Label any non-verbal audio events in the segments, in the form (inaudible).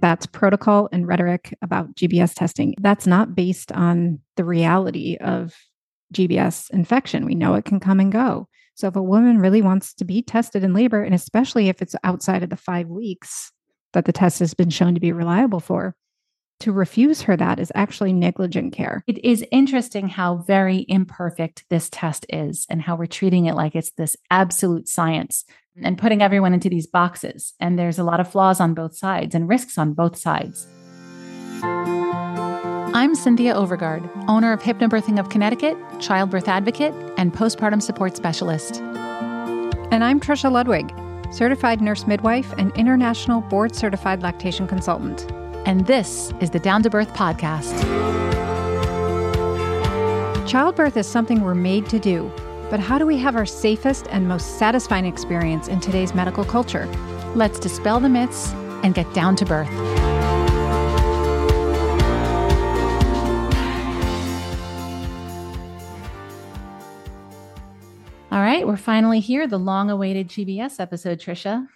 That's protocol and rhetoric about GBS testing. That's not based on the reality of GBS infection. We know it can come and go. So if a woman really wants to be tested in labor, and especially if it's outside of the five weeks that the test has been shown to be reliable for, to refuse her that is actually negligent care. It is interesting how very imperfect this test is and how we're treating it like it's this absolute science and putting everyone into these boxes. And there's a lot of flaws on both sides and risks on both sides. I'm Cynthia Overgard, owner of Hypnobirthing of Connecticut, childbirth advocate, and postpartum support specialist. And I'm Trisha Ludwig, certified nurse midwife and international board certified lactation consultant. And this is the Down to Birth podcast. Childbirth is something we're made to do, but how do we have our safest and most satisfying experience in today's medical culture? Let's dispel the myths and get down to birth. All right, we're finally here, the long awaited GBS episode, Trisha.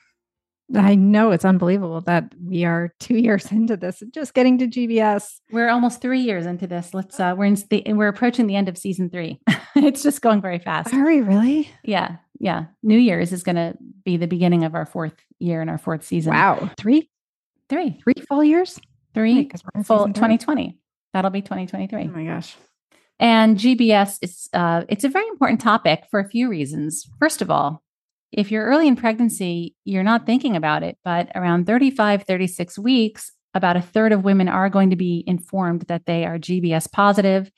I know it's unbelievable that we are (laughs) two years into this, just getting to GBS. We're almost three years into this. Let's uh, we're in the we're approaching the end of season three. (laughs) it's just going very fast. Are we really? Yeah, yeah. New Year's is going to be the beginning of our fourth year in our fourth season. Wow, three, three, three full years, three right, full 2020. That'll be 2023. Oh my gosh. And GBS is uh, it's a very important topic for a few reasons. First of all, if you're early in pregnancy, you're not thinking about it, but around 35, 36 weeks, about a third of women are going to be informed that they are GBS positive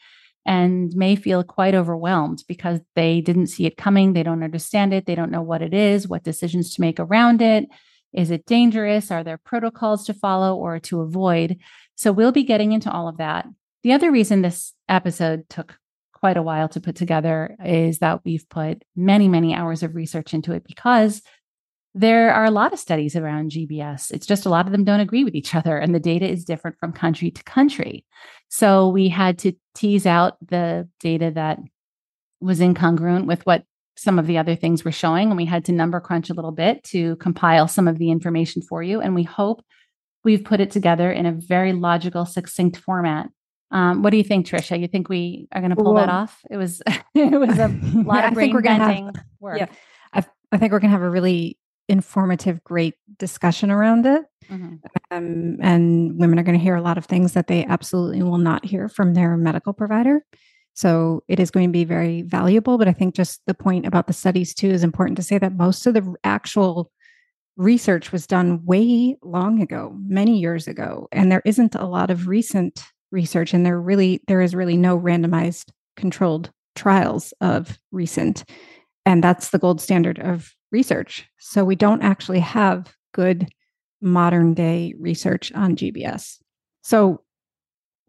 and may feel quite overwhelmed because they didn't see it coming. They don't understand it. They don't know what it is, what decisions to make around it. Is it dangerous? Are there protocols to follow or to avoid? So we'll be getting into all of that. The other reason this episode took quite a while to put together is that we've put many, many hours of research into it because there are a lot of studies around GBS. It's just a lot of them don't agree with each other, and the data is different from country to country. So we had to tease out the data that was incongruent with what some of the other things were showing. And we had to number crunch a little bit to compile some of the information for you. And we hope we've put it together in a very logical, succinct format um, what do you think, Trisha? You think we are going to pull well, that off? It was (laughs) it was a (laughs) lot of brain bending work. Yeah, I, I think we're going to have a really informative, great discussion around it. Mm-hmm. Um, and women are going to hear a lot of things that they absolutely will not hear from their medical provider. So it is going to be very valuable. But I think just the point about the studies too is important to say that most of the actual research was done way long ago, many years ago, and there isn't a lot of recent research and there really there is really no randomized controlled trials of recent and that's the gold standard of research so we don't actually have good modern day research on gbs so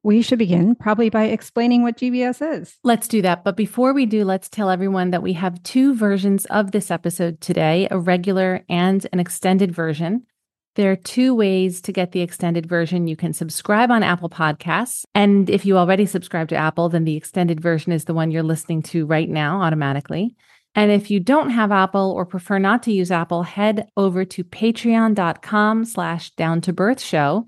we should begin probably by explaining what GBS is. Let's do that. But before we do, let's tell everyone that we have two versions of this episode today a regular and an extended version. There are two ways to get the extended version. You can subscribe on Apple Podcasts. And if you already subscribe to Apple, then the extended version is the one you're listening to right now automatically. And if you don't have Apple or prefer not to use Apple, head over to patreon.com slash down to birth show.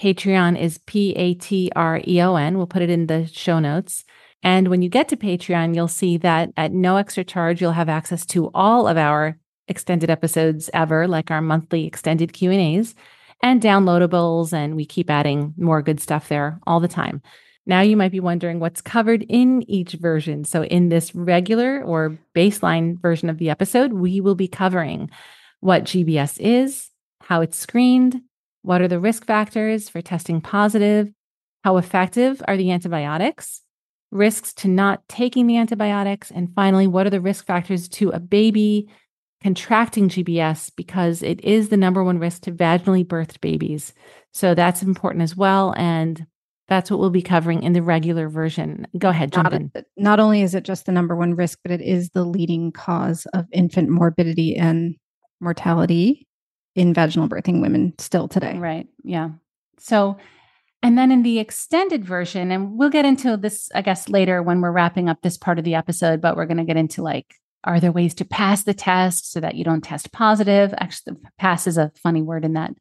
Patreon is P A T R E O N. We'll put it in the show notes. And when you get to Patreon, you'll see that at no extra charge, you'll have access to all of our extended episodes ever, like our monthly extended Q&As and downloadables and we keep adding more good stuff there all the time. Now you might be wondering what's covered in each version. So in this regular or baseline version of the episode, we will be covering what GBS is, how it's screened, what are the risk factors for testing positive, how effective are the antibiotics, risks to not taking the antibiotics, and finally, what are the risk factors to a baby contracting GBS because it is the number one risk to vaginally birthed babies. So that's important as well. And that's what we'll be covering in the regular version. Go ahead, jump not, in. Uh, not only is it just the number one risk, but it is the leading cause of infant morbidity and mortality in vaginal birthing women still today. Right. Yeah. So, and then in the extended version, and we'll get into this, I guess, later when we're wrapping up this part of the episode, but we're going to get into like are there ways to pass the test so that you don't test positive? Actually, pass is a funny word in that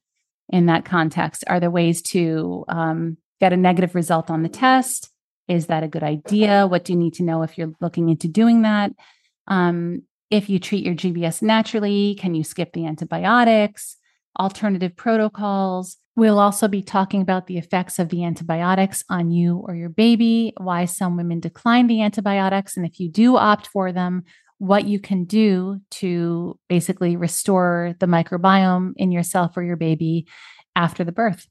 in that context? Are there ways to um, get a negative result on the test? Is that a good idea? What do you need to know if you're looking into doing that? Um, if you treat your GBS naturally, can you skip the antibiotics? Alternative protocols. We'll also be talking about the effects of the antibiotics on you or your baby, why some women decline the antibiotics, and if you do opt for them, what you can do to basically restore the microbiome in yourself or your baby after the birth.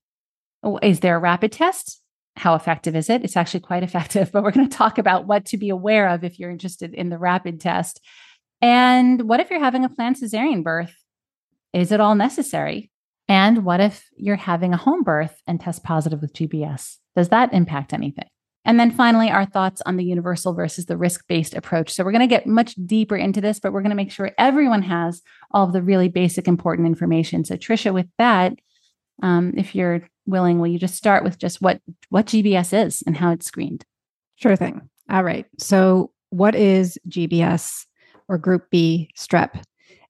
Is there a rapid test? How effective is it? It's actually quite (laughs) effective, but we're going to talk about what to be aware of if you're interested in the rapid test. And what if you're having a planned cesarean birth? Is it all necessary? And what if you're having a home birth and test positive with GBS? Does that impact anything? And then finally, our thoughts on the universal versus the risk based approach. So, we're going to get much deeper into this, but we're going to make sure everyone has all of the really basic, important information. So, Trisha, with that, um, if you're willing, will you just start with just what what GBS is and how it's screened? Sure thing. All right. So, what is GBS or Group B strep?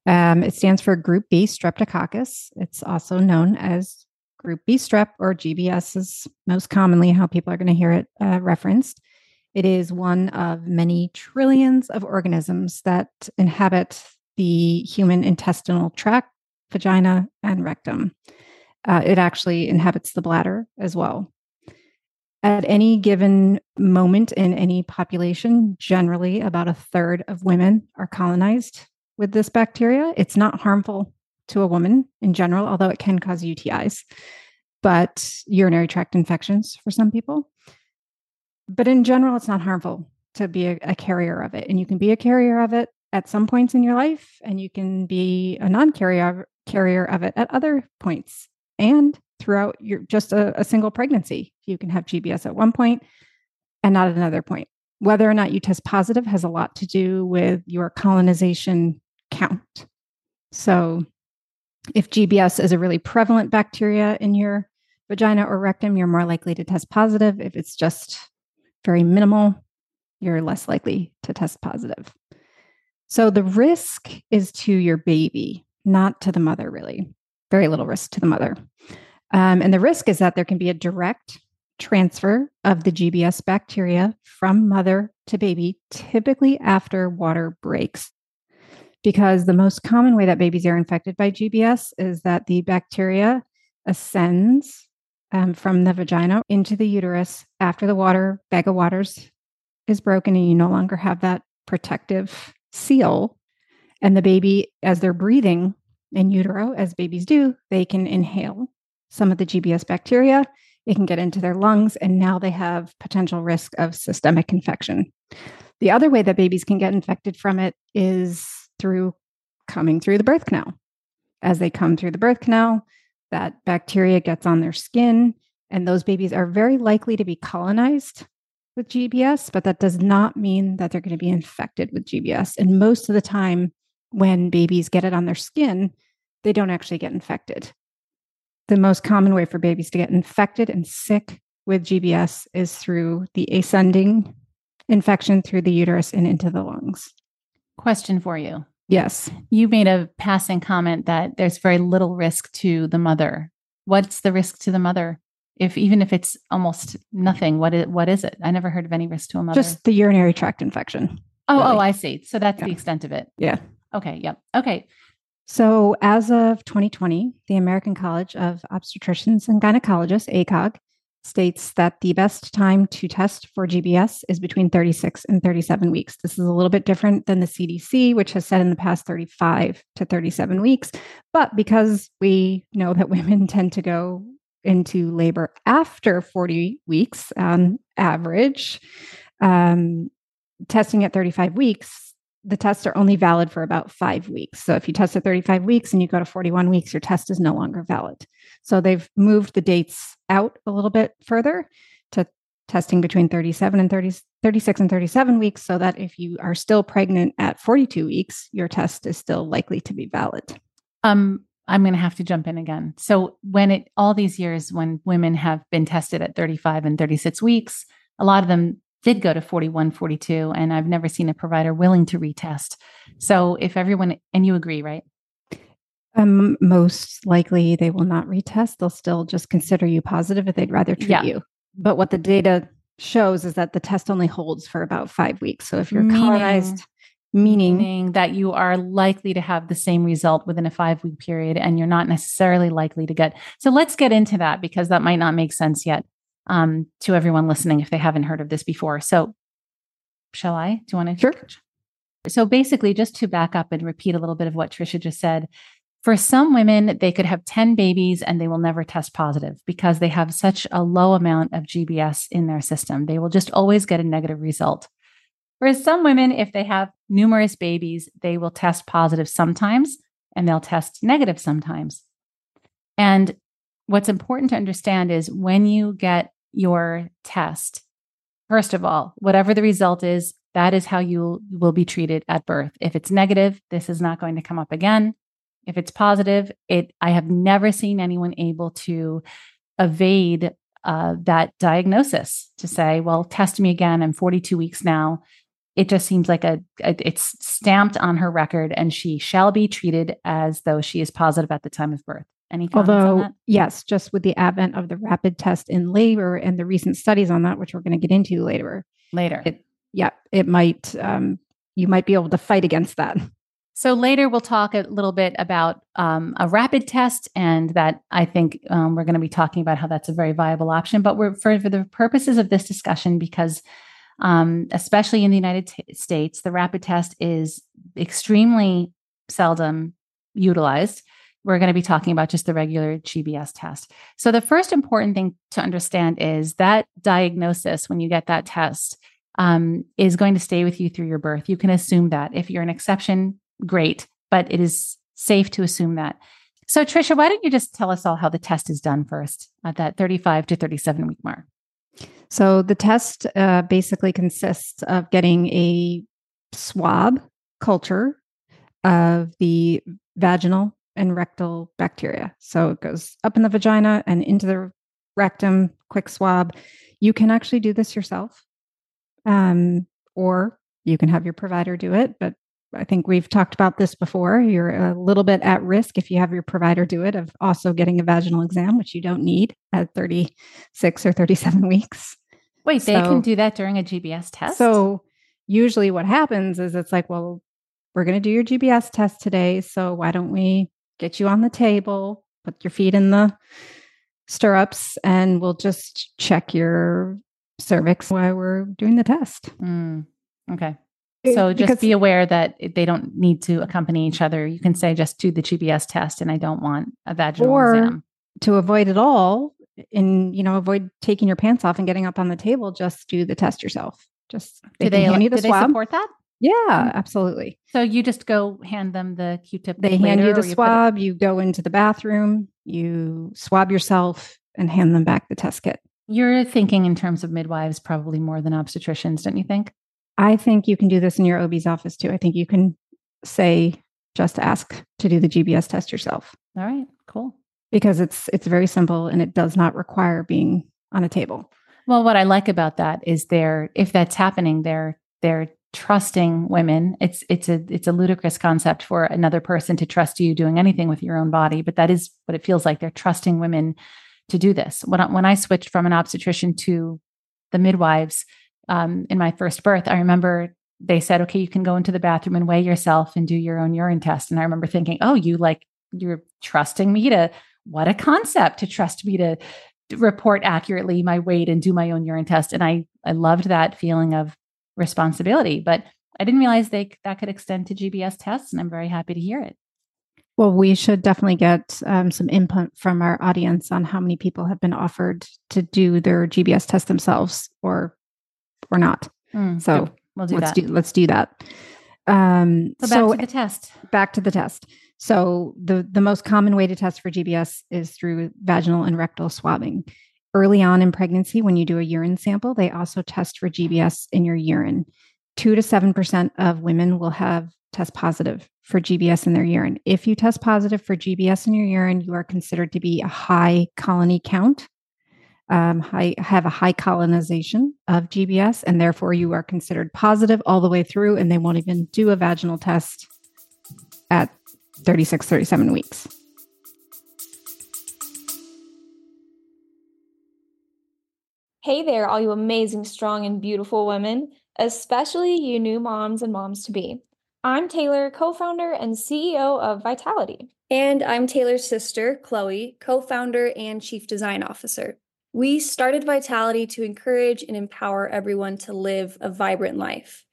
Um, it stands for Group B streptococcus. It's also known as Group B strep or GBS is most commonly how people are going to hear it uh, referenced. It is one of many trillions of organisms that inhabit the human intestinal tract, vagina, and rectum. Uh, it actually inhabits the bladder as well. At any given moment in any population, generally about a third of women are colonized with this bacteria. It's not harmful to a woman in general, although it can cause UTIs, but urinary tract infections for some people. But in general, it's not harmful to be a, a carrier of it. And you can be a carrier of it at some points in your life, and you can be a non carrier carrier of it at other points and throughout your just a, a single pregnancy. You can have GBS at one point and not at another point. Whether or not you test positive has a lot to do with your colonization count. So if GBS is a really prevalent bacteria in your vagina or rectum, you're more likely to test positive. If it's just very minimal, you're less likely to test positive. So the risk is to your baby, not to the mother, really. Very little risk to the mother. Um, and the risk is that there can be a direct transfer of the GBS bacteria from mother to baby, typically after water breaks because the most common way that babies are infected by GBS is that the bacteria ascends um, from the vagina into the uterus after the water bag of waters is broken and you no longer have that protective seal. And the baby, as they're breathing in utero, as babies do, they can inhale some of the GBS bacteria. It can get into their lungs, and now they have potential risk of systemic infection. The other way that babies can get infected from it is through coming through the birth canal. As they come through the birth canal, that bacteria gets on their skin, and those babies are very likely to be colonized with GBS, but that does not mean that they're going to be infected with GBS. And most of the time, when babies get it on their skin, they don't actually get infected. The most common way for babies to get infected and sick with GBS is through the ascending infection through the uterus and into the lungs. Question for you Yes. You made a passing comment that there's very little risk to the mother. What's the risk to the mother? If even if it's almost nothing, what is what is it? I never heard of any risk to a mother. Just the urinary tract infection. Oh, oh really. oh, I see. So that's yeah. the extent of it. Yeah. Okay. Yep. Okay. So as of 2020, the American College of Obstetricians and Gynecologists, ACOG, states that the best time to test for GBS is between 36 and 37 weeks. This is a little bit different than the CDC, which has said in the past 35 to 37 weeks. But because we know that (laughs) women tend to go into labor after 40 weeks on average, um, testing at 35 weeks the tests are only valid for about five weeks. So if you test at 35 weeks and you go to 41 weeks, your test is no longer valid. So they've moved the dates out a little bit further to testing between 37 and 30, 36 and 37 weeks so that if you are still pregnant at 42 weeks, your test is still likely to be valid. Um, I'm going to have to jump in again. So when it all these years when women have been tested at 35 and 36 weeks, a lot of them did go to 41, 42, and I've never seen a provider willing to retest. So if everyone, and you agree, right? Um, most likely they will not retest. They'll still just consider you positive if they'd rather treat yeah. you. But what the data shows is that the test only holds for about five weeks. So if you're meaning, colonized, meaning, meaning that you are likely to have the same result within a five week period and you're not necessarily likely to get. So let's get into that because that might not make sense yet um, to everyone listening if they haven't heard of this before. So shall I? Do you want to? Sure. So basically, just to back up and repeat a little bit of what Trisha just said, for some women, they could have 10 babies and they will never test positive because they have such a low amount of GBS in their system. They will just always get a negative result. Whereas some women, if they have numerous babies, they will test positive sometimes and they'll test negative sometimes. And what's important to understand is when you get your test, first of all, whatever the result is, that is how you will be treated at birth. If it's negative, this is not going to come up again. If it's positive, it I have never seen anyone able to evade uh, that diagnosis to say, well, test me again. I'm 42 weeks now. It just seems like a, a, it's stamped on her record, and she shall be treated as though she is positive at the time of birth. Any Although, yes, just with the advent of the rapid test in labor and the recent studies on that, which we're going to get into later. Later, it, yeah, it might um, you might be able to fight against that. So later we'll talk a little bit about um, a rapid test, and that I think um, we're going to be talking about how that's a very viable option. But we're for, for the purposes of this discussion, because um, especially in the United t- States, the rapid test is extremely seldom utilized. We're going to be talking about just the regular GBS test. So the first important thing to understand is that diagnosis when you get that test um, is going to stay with you through your birth. You can assume that. If you're an exception, great, but it is safe to assume that. So, Trisha, why don't you just tell us all how the test is done first at that 35 to 37 week mark? So, the test uh, basically consists of getting a swab culture of the vaginal and rectal bacteria. So, it goes up in the vagina and into the rectum, quick swab. You can actually do this yourself, um, or you can have your provider do it, but I think we've talked about this before. You're a little bit at risk if you have your provider do it of also getting a vaginal exam, which you don't need at 36 or 37 (laughs) weeks. Wait, so, they can do that during a GBS test? So usually what happens is it's like, well, we're going to do your GBS test today. So why don't we get you on the table, put your feet in the stirrups, and we'll just check your cervix while we're doing the test. Mm, okay. So just be aware that they don't need to accompany each other. You can say just do the GBS test and I don't want a vaginal or exam. To avoid it all and you know avoid taking your pants off and getting up on the table, just do the test yourself. Just they do they, hand you the do they support that? Yeah, mm-hmm. absolutely. So you just go hand them the Q-tip. They hand you the swab. You, you go into the bathroom. You swab yourself and hand them back the test kit. You're thinking in terms of midwives probably more than obstetricians, don't you think? I think you can do this in your OB's office too. I think you can say, just ask to do the GBS test yourself. All right, cool. Because it's it's very simple and it does not require being on a table. Well, what I like about that is they're if that's happening, they're they're trusting women. It's it's a it's a ludicrous concept for another person to trust you doing anything with your own body, but that is what it feels like. They're trusting women to do this. When I, when I switched from an obstetrician to the midwives, um, in my first birth, I remember they said, okay, you can go into the bathroom and weigh yourself and do your own urine test. And I remember thinking, oh, you like, you're trusting me to, what a concept to trust me to report accurately my weight and do my own urine test. And I, I loved that feeling of responsibility, but I didn't realize they, that could extend to GBS tests. And I'm very happy to hear it. Well, we should definitely get um, some input from our audience on how many people have been offered to do their GBS test themselves or or not. Mm, so we'll do let's that. do let's do that. Um, so back so to the test. Back to the test. So the the most common way to test for GBS is through vaginal and rectal swabbing. Early on in pregnancy, when you do a urine sample, they also test for GBS in your urine. Two to seven percent of women will have test positive for GBS in their urine. If you test positive for GBS in your urine, you are considered to be a high colony count um, high, have a high colonization of GBS, and therefore you are considered positive all the way through, and they won't even do a vaginal test at 36, 37 weeks. Hey there, all you amazing, strong, and beautiful women, especially you new moms and moms to be. I'm Taylor, co founder and CEO of Vitality. And I'm Taylor's sister, Chloe, co founder and chief design officer. We started Vitality to encourage and empower everyone to live a vibrant life.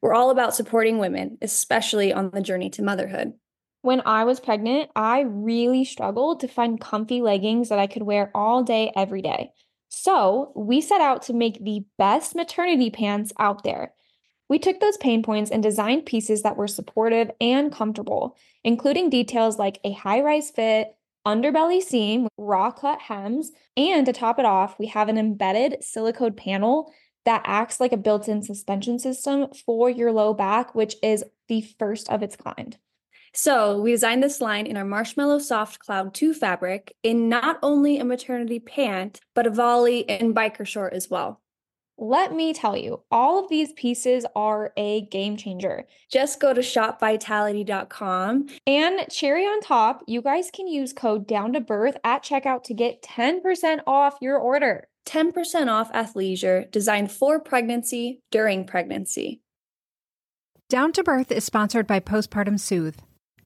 We're all about supporting women, especially on the journey to motherhood. When I was pregnant, I really struggled to find comfy leggings that I could wear all day, every day. So we set out to make the best maternity pants out there. We took those pain points and designed pieces that were supportive and comfortable, including details like a high rise fit, underbelly seam, raw cut hems, and to top it off, we have an embedded silicone panel that acts like a built in suspension system for your low back, which is the first of its kind. So, we designed this line in our Marshmallow Soft Cloud 2 fabric in not only a maternity pant, but a volley and biker short as well. Let me tell you, all of these pieces are a game changer. Just go to shopvitality.com. And cherry on top, you guys can use code down to birth at checkout to get 10% off your order. 10% off athleisure designed for pregnancy during pregnancy. Down to Birth is sponsored by Postpartum Soothe.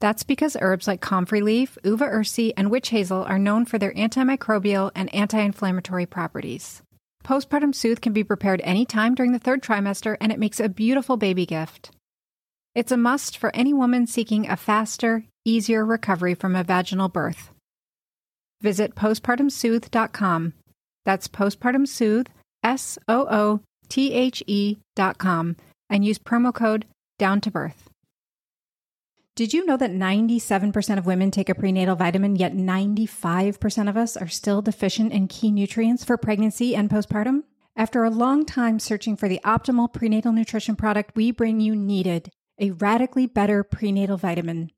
That's because herbs like comfrey leaf, uva ursi, and witch hazel are known for their antimicrobial and anti inflammatory properties. Postpartum Soothe can be prepared anytime during the third trimester, and it makes a beautiful baby gift. It's a must for any woman seeking a faster, easier recovery from a vaginal birth. Visit postpartumsoothe.com. That's postpartum soothe, S O O T H E.com, and use promo code down to birth. Did you know that 97% of women take a prenatal vitamin, yet 95% of us are still deficient in key nutrients for pregnancy and postpartum? After a long time searching for the optimal prenatal nutrition product, we bring you Needed, a radically better prenatal vitamin.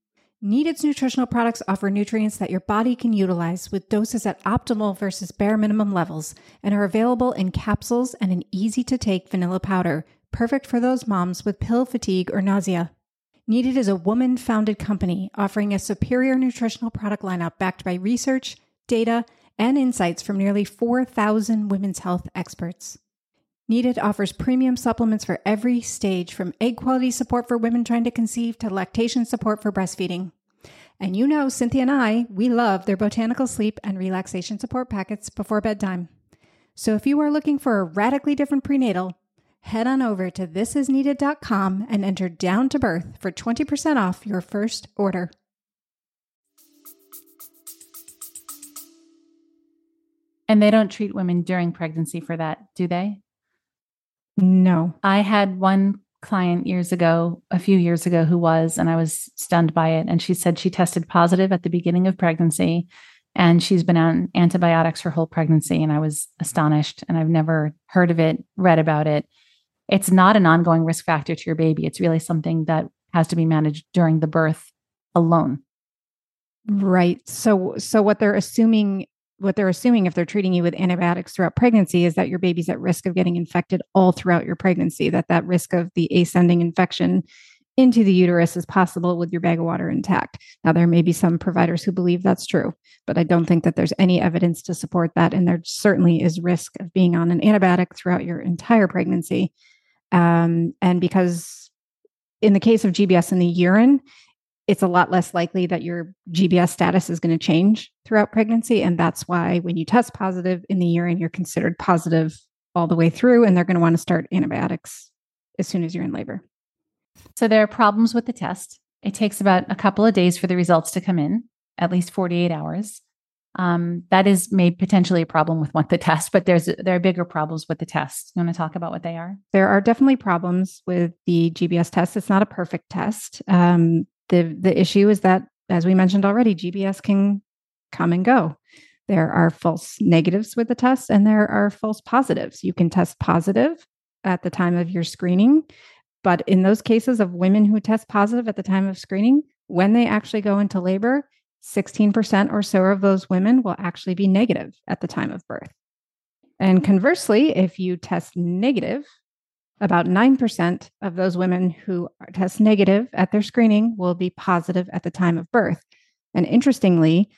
Needed's nutritional products offer nutrients that your body can utilize with doses at optimal versus bare minimum levels and are available in capsules and an easy to take vanilla powder, perfect for those moms with pill fatigue or nausea. Needed is a woman founded company offering a superior nutritional product lineup backed by research, data, and insights from nearly 4,000 women's health experts. Needed offers premium supplements for every stage, from egg quality support for women trying to conceive to lactation support for breastfeeding. And you know, Cynthia and I, we love their botanical sleep and relaxation support packets before bedtime. So if you are looking for a radically different prenatal, head on over to thisisneeded.com and enter down to birth for 20% off your first order. And they don't treat women during pregnancy for that, do they? No. I had one client years ago, a few years ago, who was, and I was stunned by it. And she said she tested positive at the beginning of pregnancy and she's been on antibiotics her whole pregnancy. And I was astonished and I've never heard of it, read about it it's not an ongoing risk factor to your baby. It's really something that has to be managed during the birth alone. Right. So so what they're assuming what they're assuming if they're treating you with antibiotics throughout pregnancy is that your baby's at risk of getting infected all throughout your pregnancy that that risk of the ascending infection into the uterus is possible with your bag of water intact. Now, there may be some providers who believe that's true, but I don't think that there's any evidence to support that. And there certainly is risk of being on an antibiotic throughout your entire pregnancy um, and because in the case of GBS in the urine, it's a lot less likely that your GBS status is going to change throughout pregnancy. And that's why when you test positive in the urine, you're considered positive all the way through, and they're going to want to start antibiotics as soon as you're in labor. So there are problems with the test. It takes about a couple of days for the results to come in, at least 48 hours um, that is may potentially a problem with what the (laughs) test, but there's there are bigger problems with the test. You want to talk about what they are? There are definitely problems with the GBS test. It's not a perfect test. Um, the the issue is that, as we mentioned already, GBS can come and go. There are false negatives with the test and there are false positives. You can test positive at the time of your screening, but in those cases of women who test positive at the time of screening, when they actually go into labor, 16% or so of those women will actually be negative at the time of birth. And conversely, if you test negative, about 9% of those women who test negative at their screening will be positive at the time of birth. And interestingly,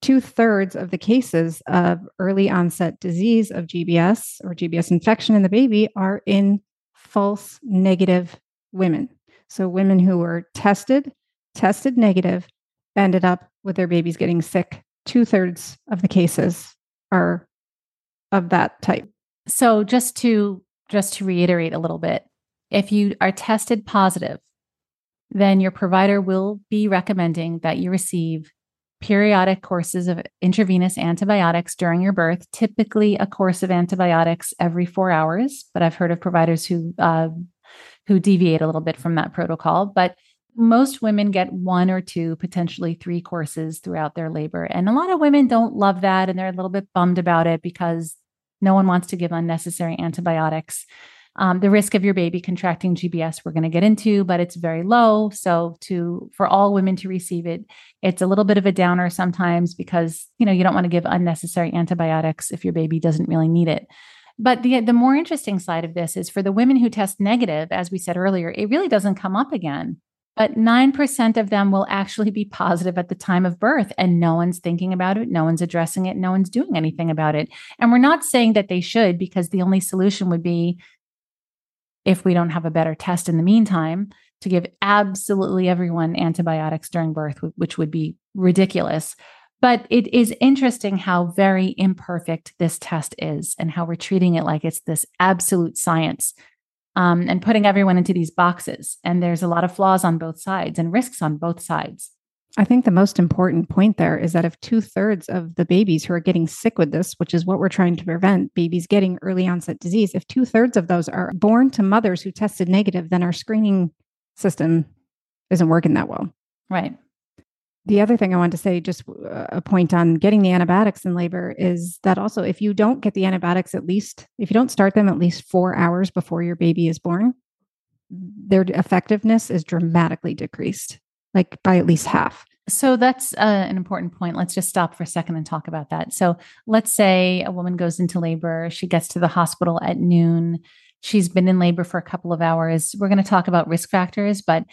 two thirds of the cases of early onset disease of GBS or GBS infection in the baby are in false negative women. So, women who were tested, tested negative, ended up with their babies getting sick. Two thirds of the cases are of that type. So, just to just to reiterate a little bit, if you are tested positive, then your provider will be recommending that you receive periodic courses of intravenous antibiotics during your birth, typically a course of antibiotics every four hours. But I've heard of providers who uh, who deviate a little bit from that protocol. But most women get one or two, potentially three courses throughout their labor. And a lot of women don't love that and they're a little bit bummed about it because no one wants to give unnecessary antibiotics. Um, the risk of your baby contracting GBS we're going to get into, but it's very low. So to for all women to receive it, it's a little bit of a downer sometimes because you know you don't want to give unnecessary antibiotics if your baby doesn't really need it. But the the more interesting side of this is for the women who test negative, as we said earlier, it really doesn't come up again. But 9% of them will actually be positive at the time of birth, and no one's thinking about it. No one's addressing it. No one's doing anything about it. And we're not saying that they should, because the only solution would be if we don't have a better test in the meantime, to give absolutely everyone antibiotics during birth, which would be ridiculous. But it is interesting how very imperfect this test is and how we're treating it like it's this absolute science um, and putting everyone into these boxes. And there's a lot of flaws on both sides and risks on both sides. I think the most important point there is that if two thirds of the babies who are getting sick with this, which is what we're trying to prevent, babies getting early onset disease, if two thirds of those are born to mothers who tested negative, then our screening system isn't working that well. Right. The other thing I want to say, just a point on getting the antibiotics in labor, is that also if you don't get the antibiotics at least, if you don't start them at least four hours before your baby is born, their effectiveness is dramatically decreased like by at least half. So that's uh, an important point. Let's just stop for a second and talk about that. So let's say a woman goes into labor, she gets to the hospital at noon, she's been in labor for a couple of hours. We're going to talk about risk factors, but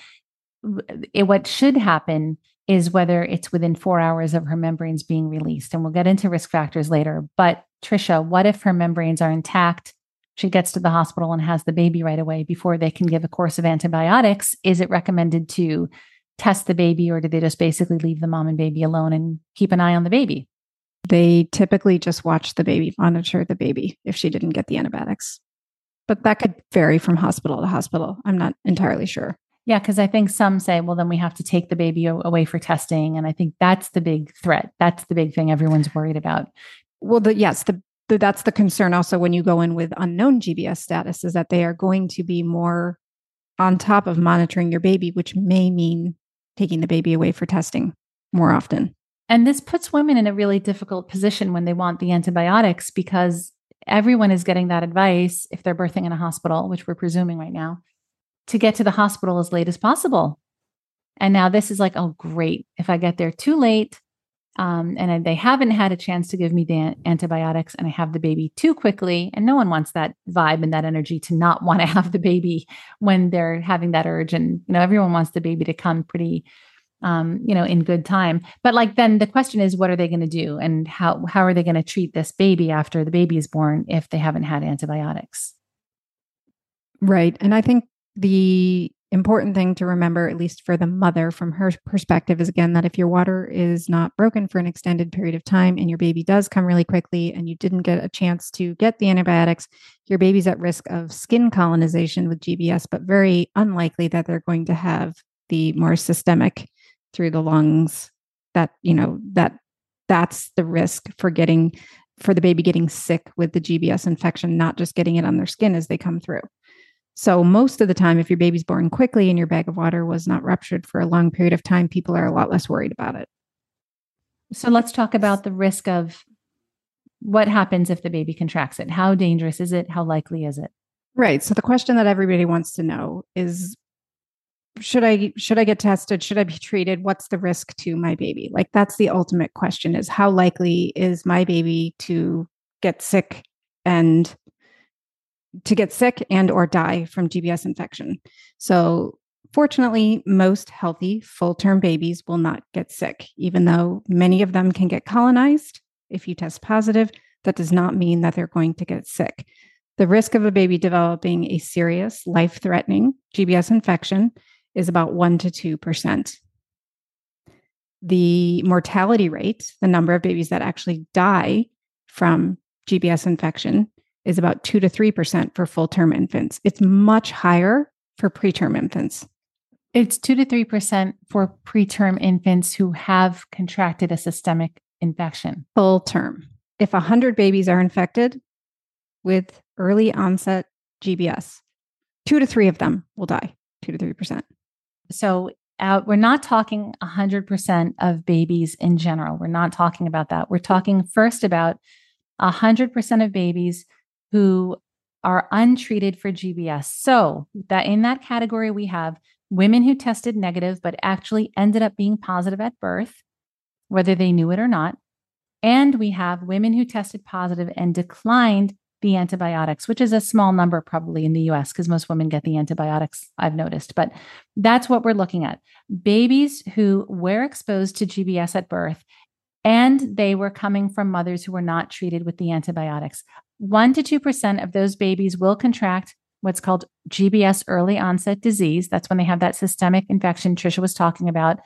it, what should happen is whether it's within four hours of her membranes being released. And we'll get into risk factors later. But Trisha, what if her membranes are intact? She gets to the hospital and has the baby right away before they can give a course of antibiotics. Is it recommended to test the baby or do they just basically leave the mom and baby alone and keep an eye on the baby? They typically just watch the baby, monitor the baby if she didn't get the antibiotics. But that could vary from hospital to hospital. I'm not entirely sure. Yeah, because I think some say, well, then we have to take the baby away for testing. And I think that's the big threat. That's the big thing everyone's worried about. Well, the, yes, the, the, that's the concern also when you go in with unknown GBS status is that they are going to be more on top of monitoring your baby, which may mean taking the baby away for testing more often. And this puts women in a really difficult position when they want the antibiotics because everyone is getting that advice if they're birthing in a hospital, which we're presuming right now, to get to the hospital as late as possible. And now this is like, oh, great. If I get there too late, um, and they haven't had a chance to give me the antibiotics and I have the baby too quickly. And no one wants that vibe and that energy to not (laughs) want to have the baby when they're having that urge. And, you know, everyone wants the baby to come pretty, um, you know, in good time. But like, then the question is, what are they going to do? And how, how are they going to treat this baby after the baby is born if they haven't had antibiotics? Right. And I think the important thing to remember, at least for the mother from her perspective, is again that if your water is not broken for an extended period of time and your baby does come really quickly and you didn't get a chance to get the antibiotics, your baby's at risk of skin colonization with GBS, but very unlikely that they're going to have the more systemic through the lungs. That, you know, that that's the risk for getting for the baby getting sick with the GBS infection, not just getting it on their skin as they come through. So, most of the time, if your baby's born quickly and your bag of water was not ruptured for a long period of time, people are a lot less worried about it. So, let's talk about the risk of what happens if the baby contracts it? How dangerous is it? How likely is it? Right. So the question that everybody wants to know is should I should I get tested? Should I be treated? What's the risk to my baby? Like that's the ultimate question is how likely is my baby to get sick and to get sick and or die from GBS infection. So fortunately, most healthy full-term babies will not get sick even though many of them can get colonized if you test positive. That does not mean that they're going to get sick. The risk of a baby developing a serious life-threatening GBS infection is about 1 to 2%. The mortality rate, the number of babies that actually die from GBS infection, is about 2 to 3% for full term infants. It's much higher for preterm infants. It's 2 to 3% for preterm infants who have contracted a systemic infection. Full term. If 100 babies are infected with early onset GBS, two to three of them will die, 2 to 3%. So uh, we're not talking 100% of babies in general. We're not talking about that. We're talking first about 100% of babies who are untreated for GBS. So that in that category, we have women who tested negative, but actually ended up being positive at birth, whether they knew it or not. And we have women who tested positive and declined the antibiotics, which is a small number probably in the US because most women get the antibiotics, I've noticed. But that's what we're looking at. Babies who were exposed to GBS at birth and they were coming from mothers who were not treated with the antibiotics. 1 to 2% of those babies will contract what's called GBS early onset disease. That's when they have that systemic infection Trisha was talking about.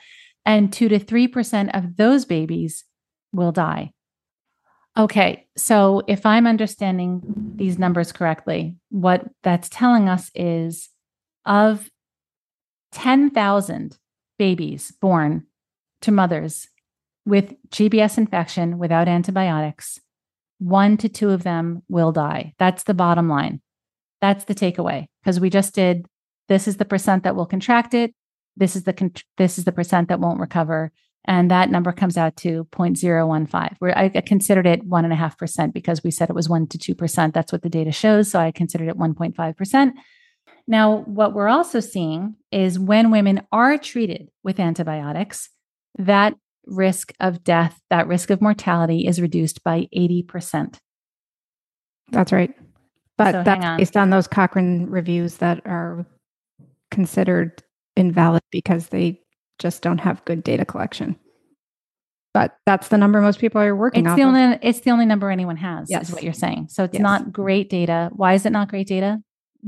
And 2 to 3% of those babies will die. Okay, so if I'm understanding these numbers correctly, what that's telling us is of 10,000 babies born to mothers with GBS infection without antibiotics, one to two of them will die. That's the bottom line. That's the takeaway because we just did this is the percent that will contract it. This is the con- this is the percent that won't recover. And that number comes out to 0.015, where I considered it 1.5% because we said it was 1 to 2%. That's what the data shows. So I considered it 1.5%. Now, what we're also seeing is when women are treated with antibiotics, that risk of death, that risk of mortality is reduced by 80%. That's right. But so that's based on those Cochrane reviews that are considered invalid because they just don't have good data collection. But that's the number most people are working it's. The only, of. It's the only number anyone has, yes. is what you're saying. So it's yes. not great data. Why is it not great data?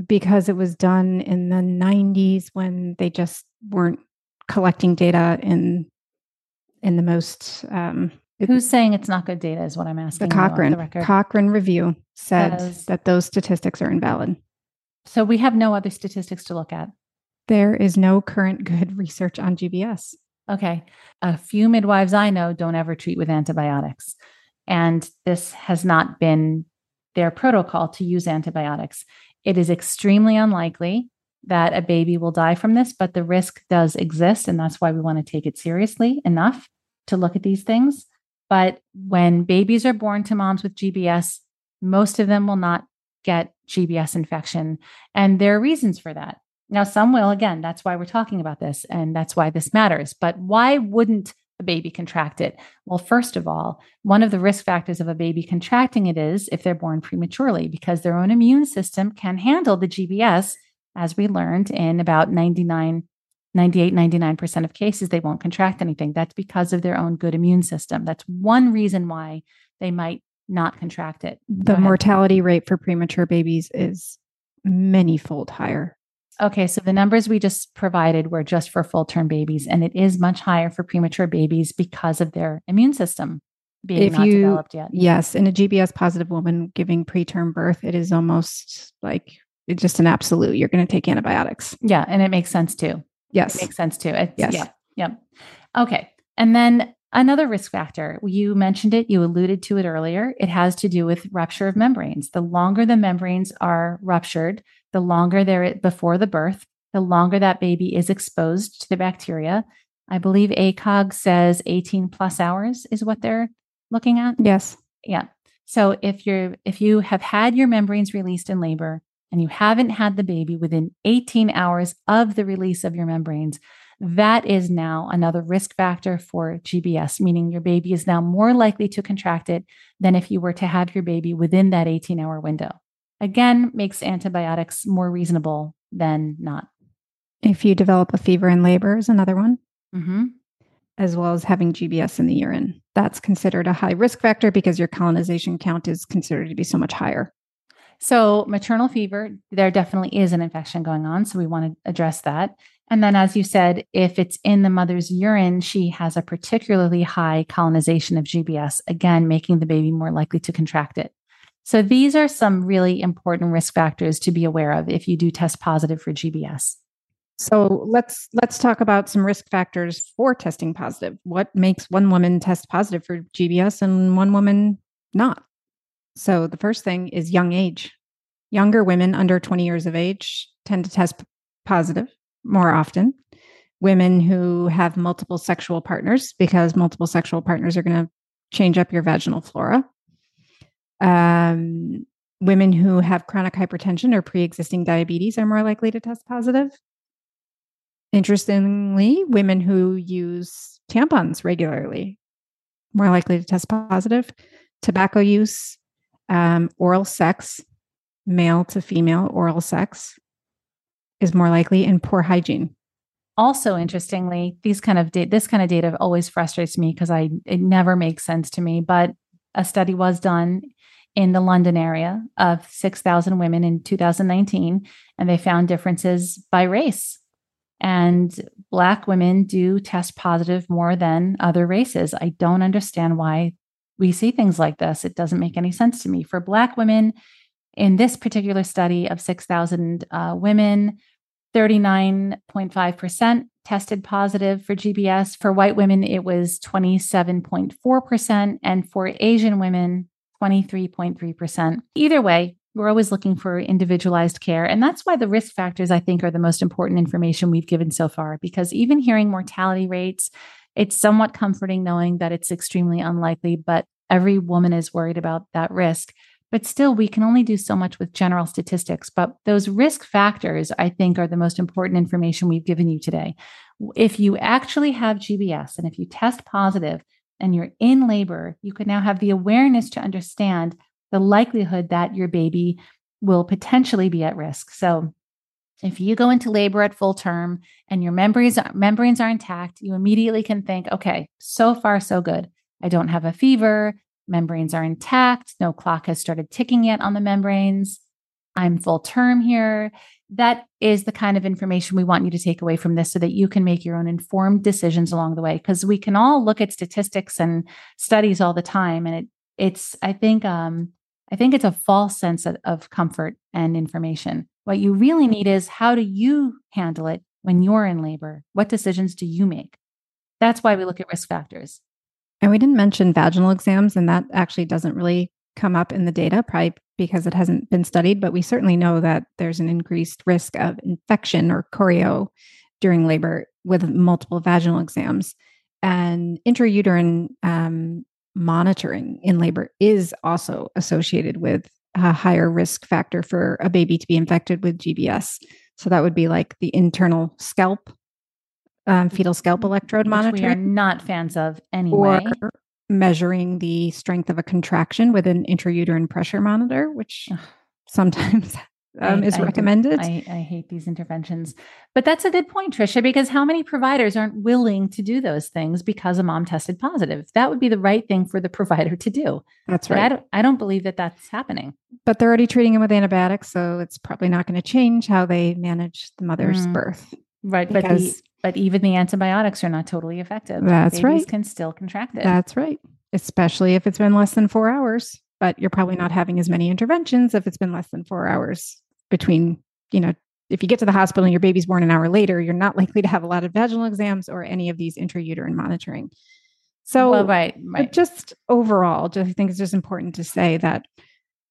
Because it was done in the 90s when they just weren't collecting data in in the most um, Who's saying it's not good data is what I'm asking. The Cochrane the Cochrane review said As, that those statistics are invalid. So we have no other statistics to look at. There is no current good research on GBS. Okay. A few midwives I know don't ever treat with antibiotics. And this has not been their protocol to use antibiotics. It is extremely unlikely that a baby will die from this, but the risk does exist. And that's why we want to take it seriously enough to look at these things. But when babies are born to moms with GBS, most of them will not get GBS infection. And there are reasons for that. Now, some will, again, that's why we're talking about this and that's why this matters. But why wouldn't a baby contract it? Well, first of all, one of the risk factors of a baby contracting it is if they're born prematurely, because their own immune system can handle the GBS, as we learned in about 99, 98, 99% of cases, they won't contract anything. That's because of their own good immune system. That's one reason why they might not contract it. The mortality rate for premature babies is many fold higher Okay, so the numbers we just provided were just for full term babies, and it is much higher for premature babies because of their immune system being if not you, developed yet. Yes, in a GBS positive woman giving preterm birth, it is almost like just an absolute. You're going to take antibiotics. Yeah, and it makes sense too. Yes, it makes sense too. It's, yes. Yeah. Yeah. Okay, and then another risk factor. You mentioned it. You alluded to it earlier. It has to do with rupture of membranes. The longer the membranes are ruptured, the longer they're before the birth, the longer that baby is exposed to the bacteria. I believe ACOG says 18 plus hours is what they're looking at. Yes. Yeah. So if you're if you have had your membranes released in labor and you haven't had the baby within 18 hours of the release of your membranes, that is now another risk factor for GBS, meaning your baby is now more likely to contract it than if you were to have your baby within that 18 hour window. Again, makes antibiotics more reasonable than not. If you develop a fever in labor, is another one, mm-hmm. as well as having GBS in the urine. That's considered a high risk factor because your colonization count is considered to be so much higher. So, maternal fever, there definitely is an infection going on. So, we want to address that. And then, as you said, if it's in the mother's urine, she has a particularly high colonization of GBS, again, making the baby more likely to contract it. So, these are some really important risk factors to be aware of if you do test positive for GBS. So let's let's talk about some risk factors for testing positive. What makes one woman test positive for GBS and one woman not? So the first thing is young age. Younger women under 20 years of age tend to test positive more often. Women who have multiple sexual partners, because multiple sexual partners are going to change up your vaginal flora. Um, women who have chronic hypertension or pre existing diabetes are more likely to test positive. Interestingly, women who use tampons regularly more likely to test positive. Tobacco use, um, oral sex, male to female oral sex is more likely, and poor hygiene. Also, interestingly, these kind of da- this kind of data always frustrates me because I it never makes sense to me. But a study was done in the London area of 6,000 women in 2019, and they found differences by race. And Black women do test positive more than other races. I don't understand why we see things like this. It doesn't make any sense to me. For Black women, in this particular study of 6,000 uh, women, 39.5% tested positive for GBS. For white women, it was 27.4%. And for Asian women, 23.3%. Either way, we're always looking for individualized care. And that's why the risk factors, I think, are the most important information we've given so far, because even hearing mortality rates, it's somewhat comforting knowing that it's extremely unlikely, but every woman is worried about that risk. But still, we can only do so much with general statistics. But those risk factors, I think, are the most important information we've given you today. If you actually have GBS and if you test positive and you're in labor, you can now have the awareness to understand the likelihood that your baby will potentially be at risk. So, if you go into labor at full term and your membranes membranes are intact, you immediately can think, okay, so far so good. I don't have a fever, membranes are intact, no clock has started ticking yet on the membranes. I'm full term here. That is the kind of information we want you to take away from this so that you can make your own informed decisions along the way because we can all look at statistics and studies all the time and it it's I think um I think it's a false sense of, of comfort and information. What you really need is how do you handle it when you're in labor? What decisions do you make? That's why we look at risk factors. And we didn't mention vaginal exams, and that actually doesn't really come up in the data, probably because it hasn't been studied, but we certainly know that there's an increased risk of infection or chorio during labor with multiple vaginal exams. And intrauterine um, monitoring in labor is also associated with a higher risk factor for a baby to be infected with GBS. So that would be like the internal scalp, um, fetal scalp electrode Which monitoring. We are not fans of anyway. Or measuring the strength of a contraction with an intrauterine pressure monitor, which sometimes (laughs) um, I, is I, recommended. I, I, hate these interventions. But that's a good point, Trisha, because how many providers aren't willing to do those things because a mom tested positive? That would be the right thing for the provider to do. That's right. I don't, I don't believe that that's happening. But they're already treating him with antibiotics, so it's probably not going to change how they manage the mother's Mm. birth. Right. But, the, but even the antibiotics are not totally effective. That's Babies right. can still contract it. That's right. Especially if it's been less than four hours. But you're probably not having as many interventions if it's been less than four hours between, you know, if you get to the hospital and your baby's born an hour later, you're not likely to have a lot of vaginal exams or any of these intrauterine monitoring. So, well, right. but Right. just overall, just, I think it's just important to say that,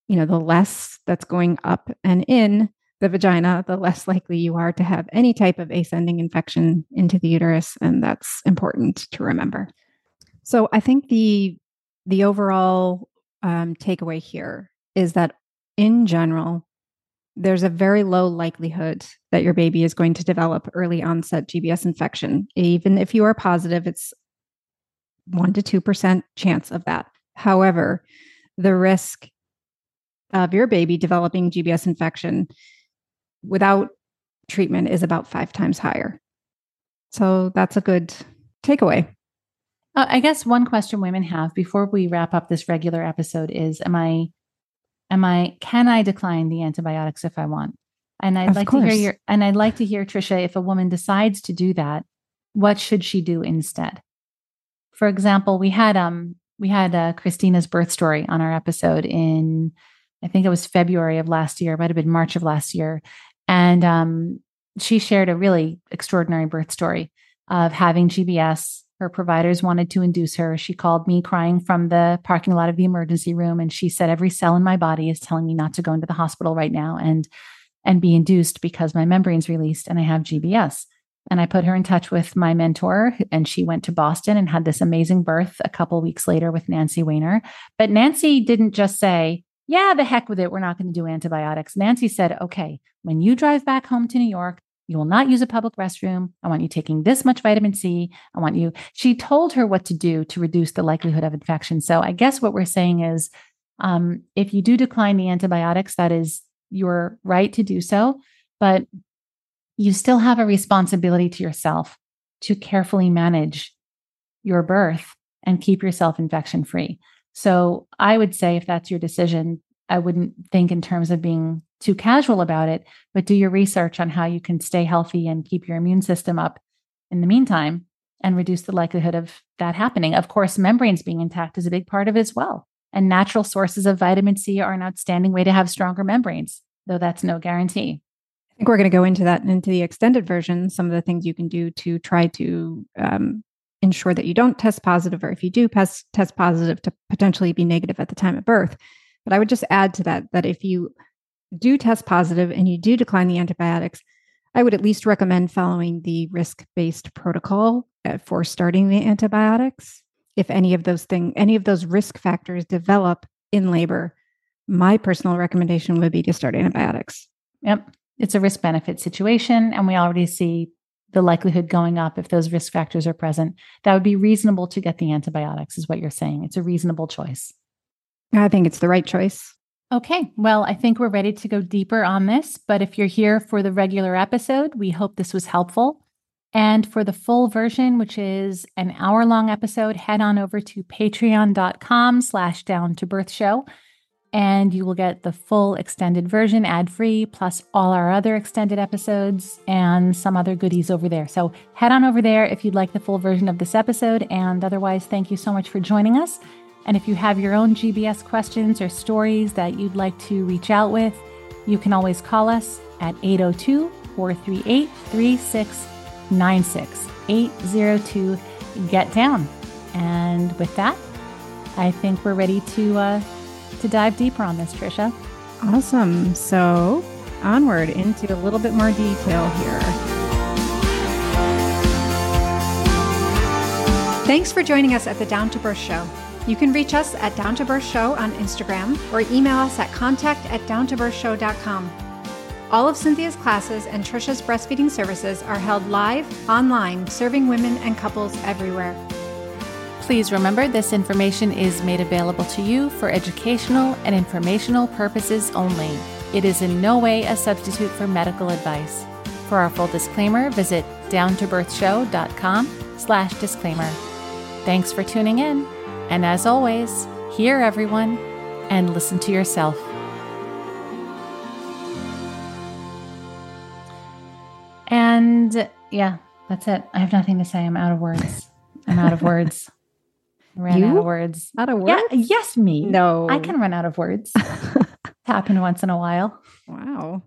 you know, the less that's going up and in the vagina, the less likely you are to have any type of ascending infection into the uterus. And that's important to remember. So I think the the overall um, takeaway here is that in general, there's a very low likelihood that your baby is going to develop early onset GBS infection. Even if you are positive, it's 1 to 2% chance of that. However, the risk of your baby developing GBS infection without treatment is about five times higher. So that's a good takeaway. Uh, I guess one question women have before we wrap up this regular episode is Am I am I can I decline the antibiotics if I want? And I'd of like course. to hear your and I'd like to hear Trisha if a woman decides to do that, what should she do instead? For example, we had um we had uh, Christina's birth story on our episode in I think it was February of last year, might have been March of last year, and um, she shared a really extraordinary birth story of having GBS her providers wanted to induce her. She called me crying from the parking lot of the emergency room and she said every cell in my body is telling me not to go into the hospital right now and and be induced because my membrane's released and I have GBS. And I put her in touch with my mentor and she went to Boston and had this amazing birth a couple weeks later with Nancy Wainer. But Nancy didn't just say, "Yeah, the heck with it, we're not going to do antibiotics." Nancy said, "Okay, when you drive back home to New York, you will not use a public restroom. I want you taking this much vitamin C. I want you. She told her what to do to reduce the likelihood of infection. So I guess what we're saying is um, if you do decline the antibiotics, that is your right to do so. But you still have a responsibility to yourself to carefully manage your birth and keep yourself infection free. So I would say if that's your decision, I wouldn't think in terms of being too casual about it, but do your research on how you can stay healthy and keep your immune system up in the meantime and reduce the likelihood of that happening. Of course, membranes being intact is a big part of it as well. And natural sources of vitamin C are an outstanding way to have stronger membranes, though that's no guarantee. I think we're going to go into that into the extended version, some of the things you can do to try to um, ensure that you don't test positive, or if you do test, test positive, to potentially be negative at the time of birth. But I would just add to that that if you do test positive and you do decline the antibiotics, I would at least recommend following the risk based protocol uh, for starting the antibiotics. If any of those things, any of those risk factors develop in labor, my personal recommendation would be to start antibiotics. Yep. It's a risk benefit situation. And we already see the likelihood going up if those risk factors are present. That would be reasonable to get the antibiotics, is what you're saying. It's a reasonable choice. I think it's the right choice. Okay, well, I think we're ready to go deeper on this. But if you're here for the regular episode, we hope this was helpful. And for the full version, which is an hour long episode, head on over to patreon.com slash down to birth show. And you will get the full extended version ad free, plus all our other extended episodes and some other goodies over there. So head on over there if you'd like the full version of this episode. And otherwise, thank you so much for joining us. And if you have your own GBS questions or stories that you'd like to reach out with, you can always call us at 802 438 3696. 802 Get Down. And with that, I think we're ready to uh, to dive deeper on this, Trisha. Awesome. So onward into a little bit more detail here. Thanks for joining us at the Down to Birth Show. You can reach us at Down to Birth Show on Instagram or email us at contact at downtobirthshow.com. All of Cynthia's classes and Trisha's breastfeeding services are held live, online, serving women and couples everywhere. Please remember this information is made available to you for educational and informational purposes only. It is in no way a substitute for medical advice. For our full disclaimer, visit downtobirthshow.com slash disclaimer. Thanks for tuning in. And as always, hear everyone and listen to yourself. And yeah, that's it. I have nothing to say. I'm out of words. I'm out of words. Ran you? out of words. Out of words? Yeah, yes, me. No. I can run out of words. (laughs) Happen once in a while. Wow.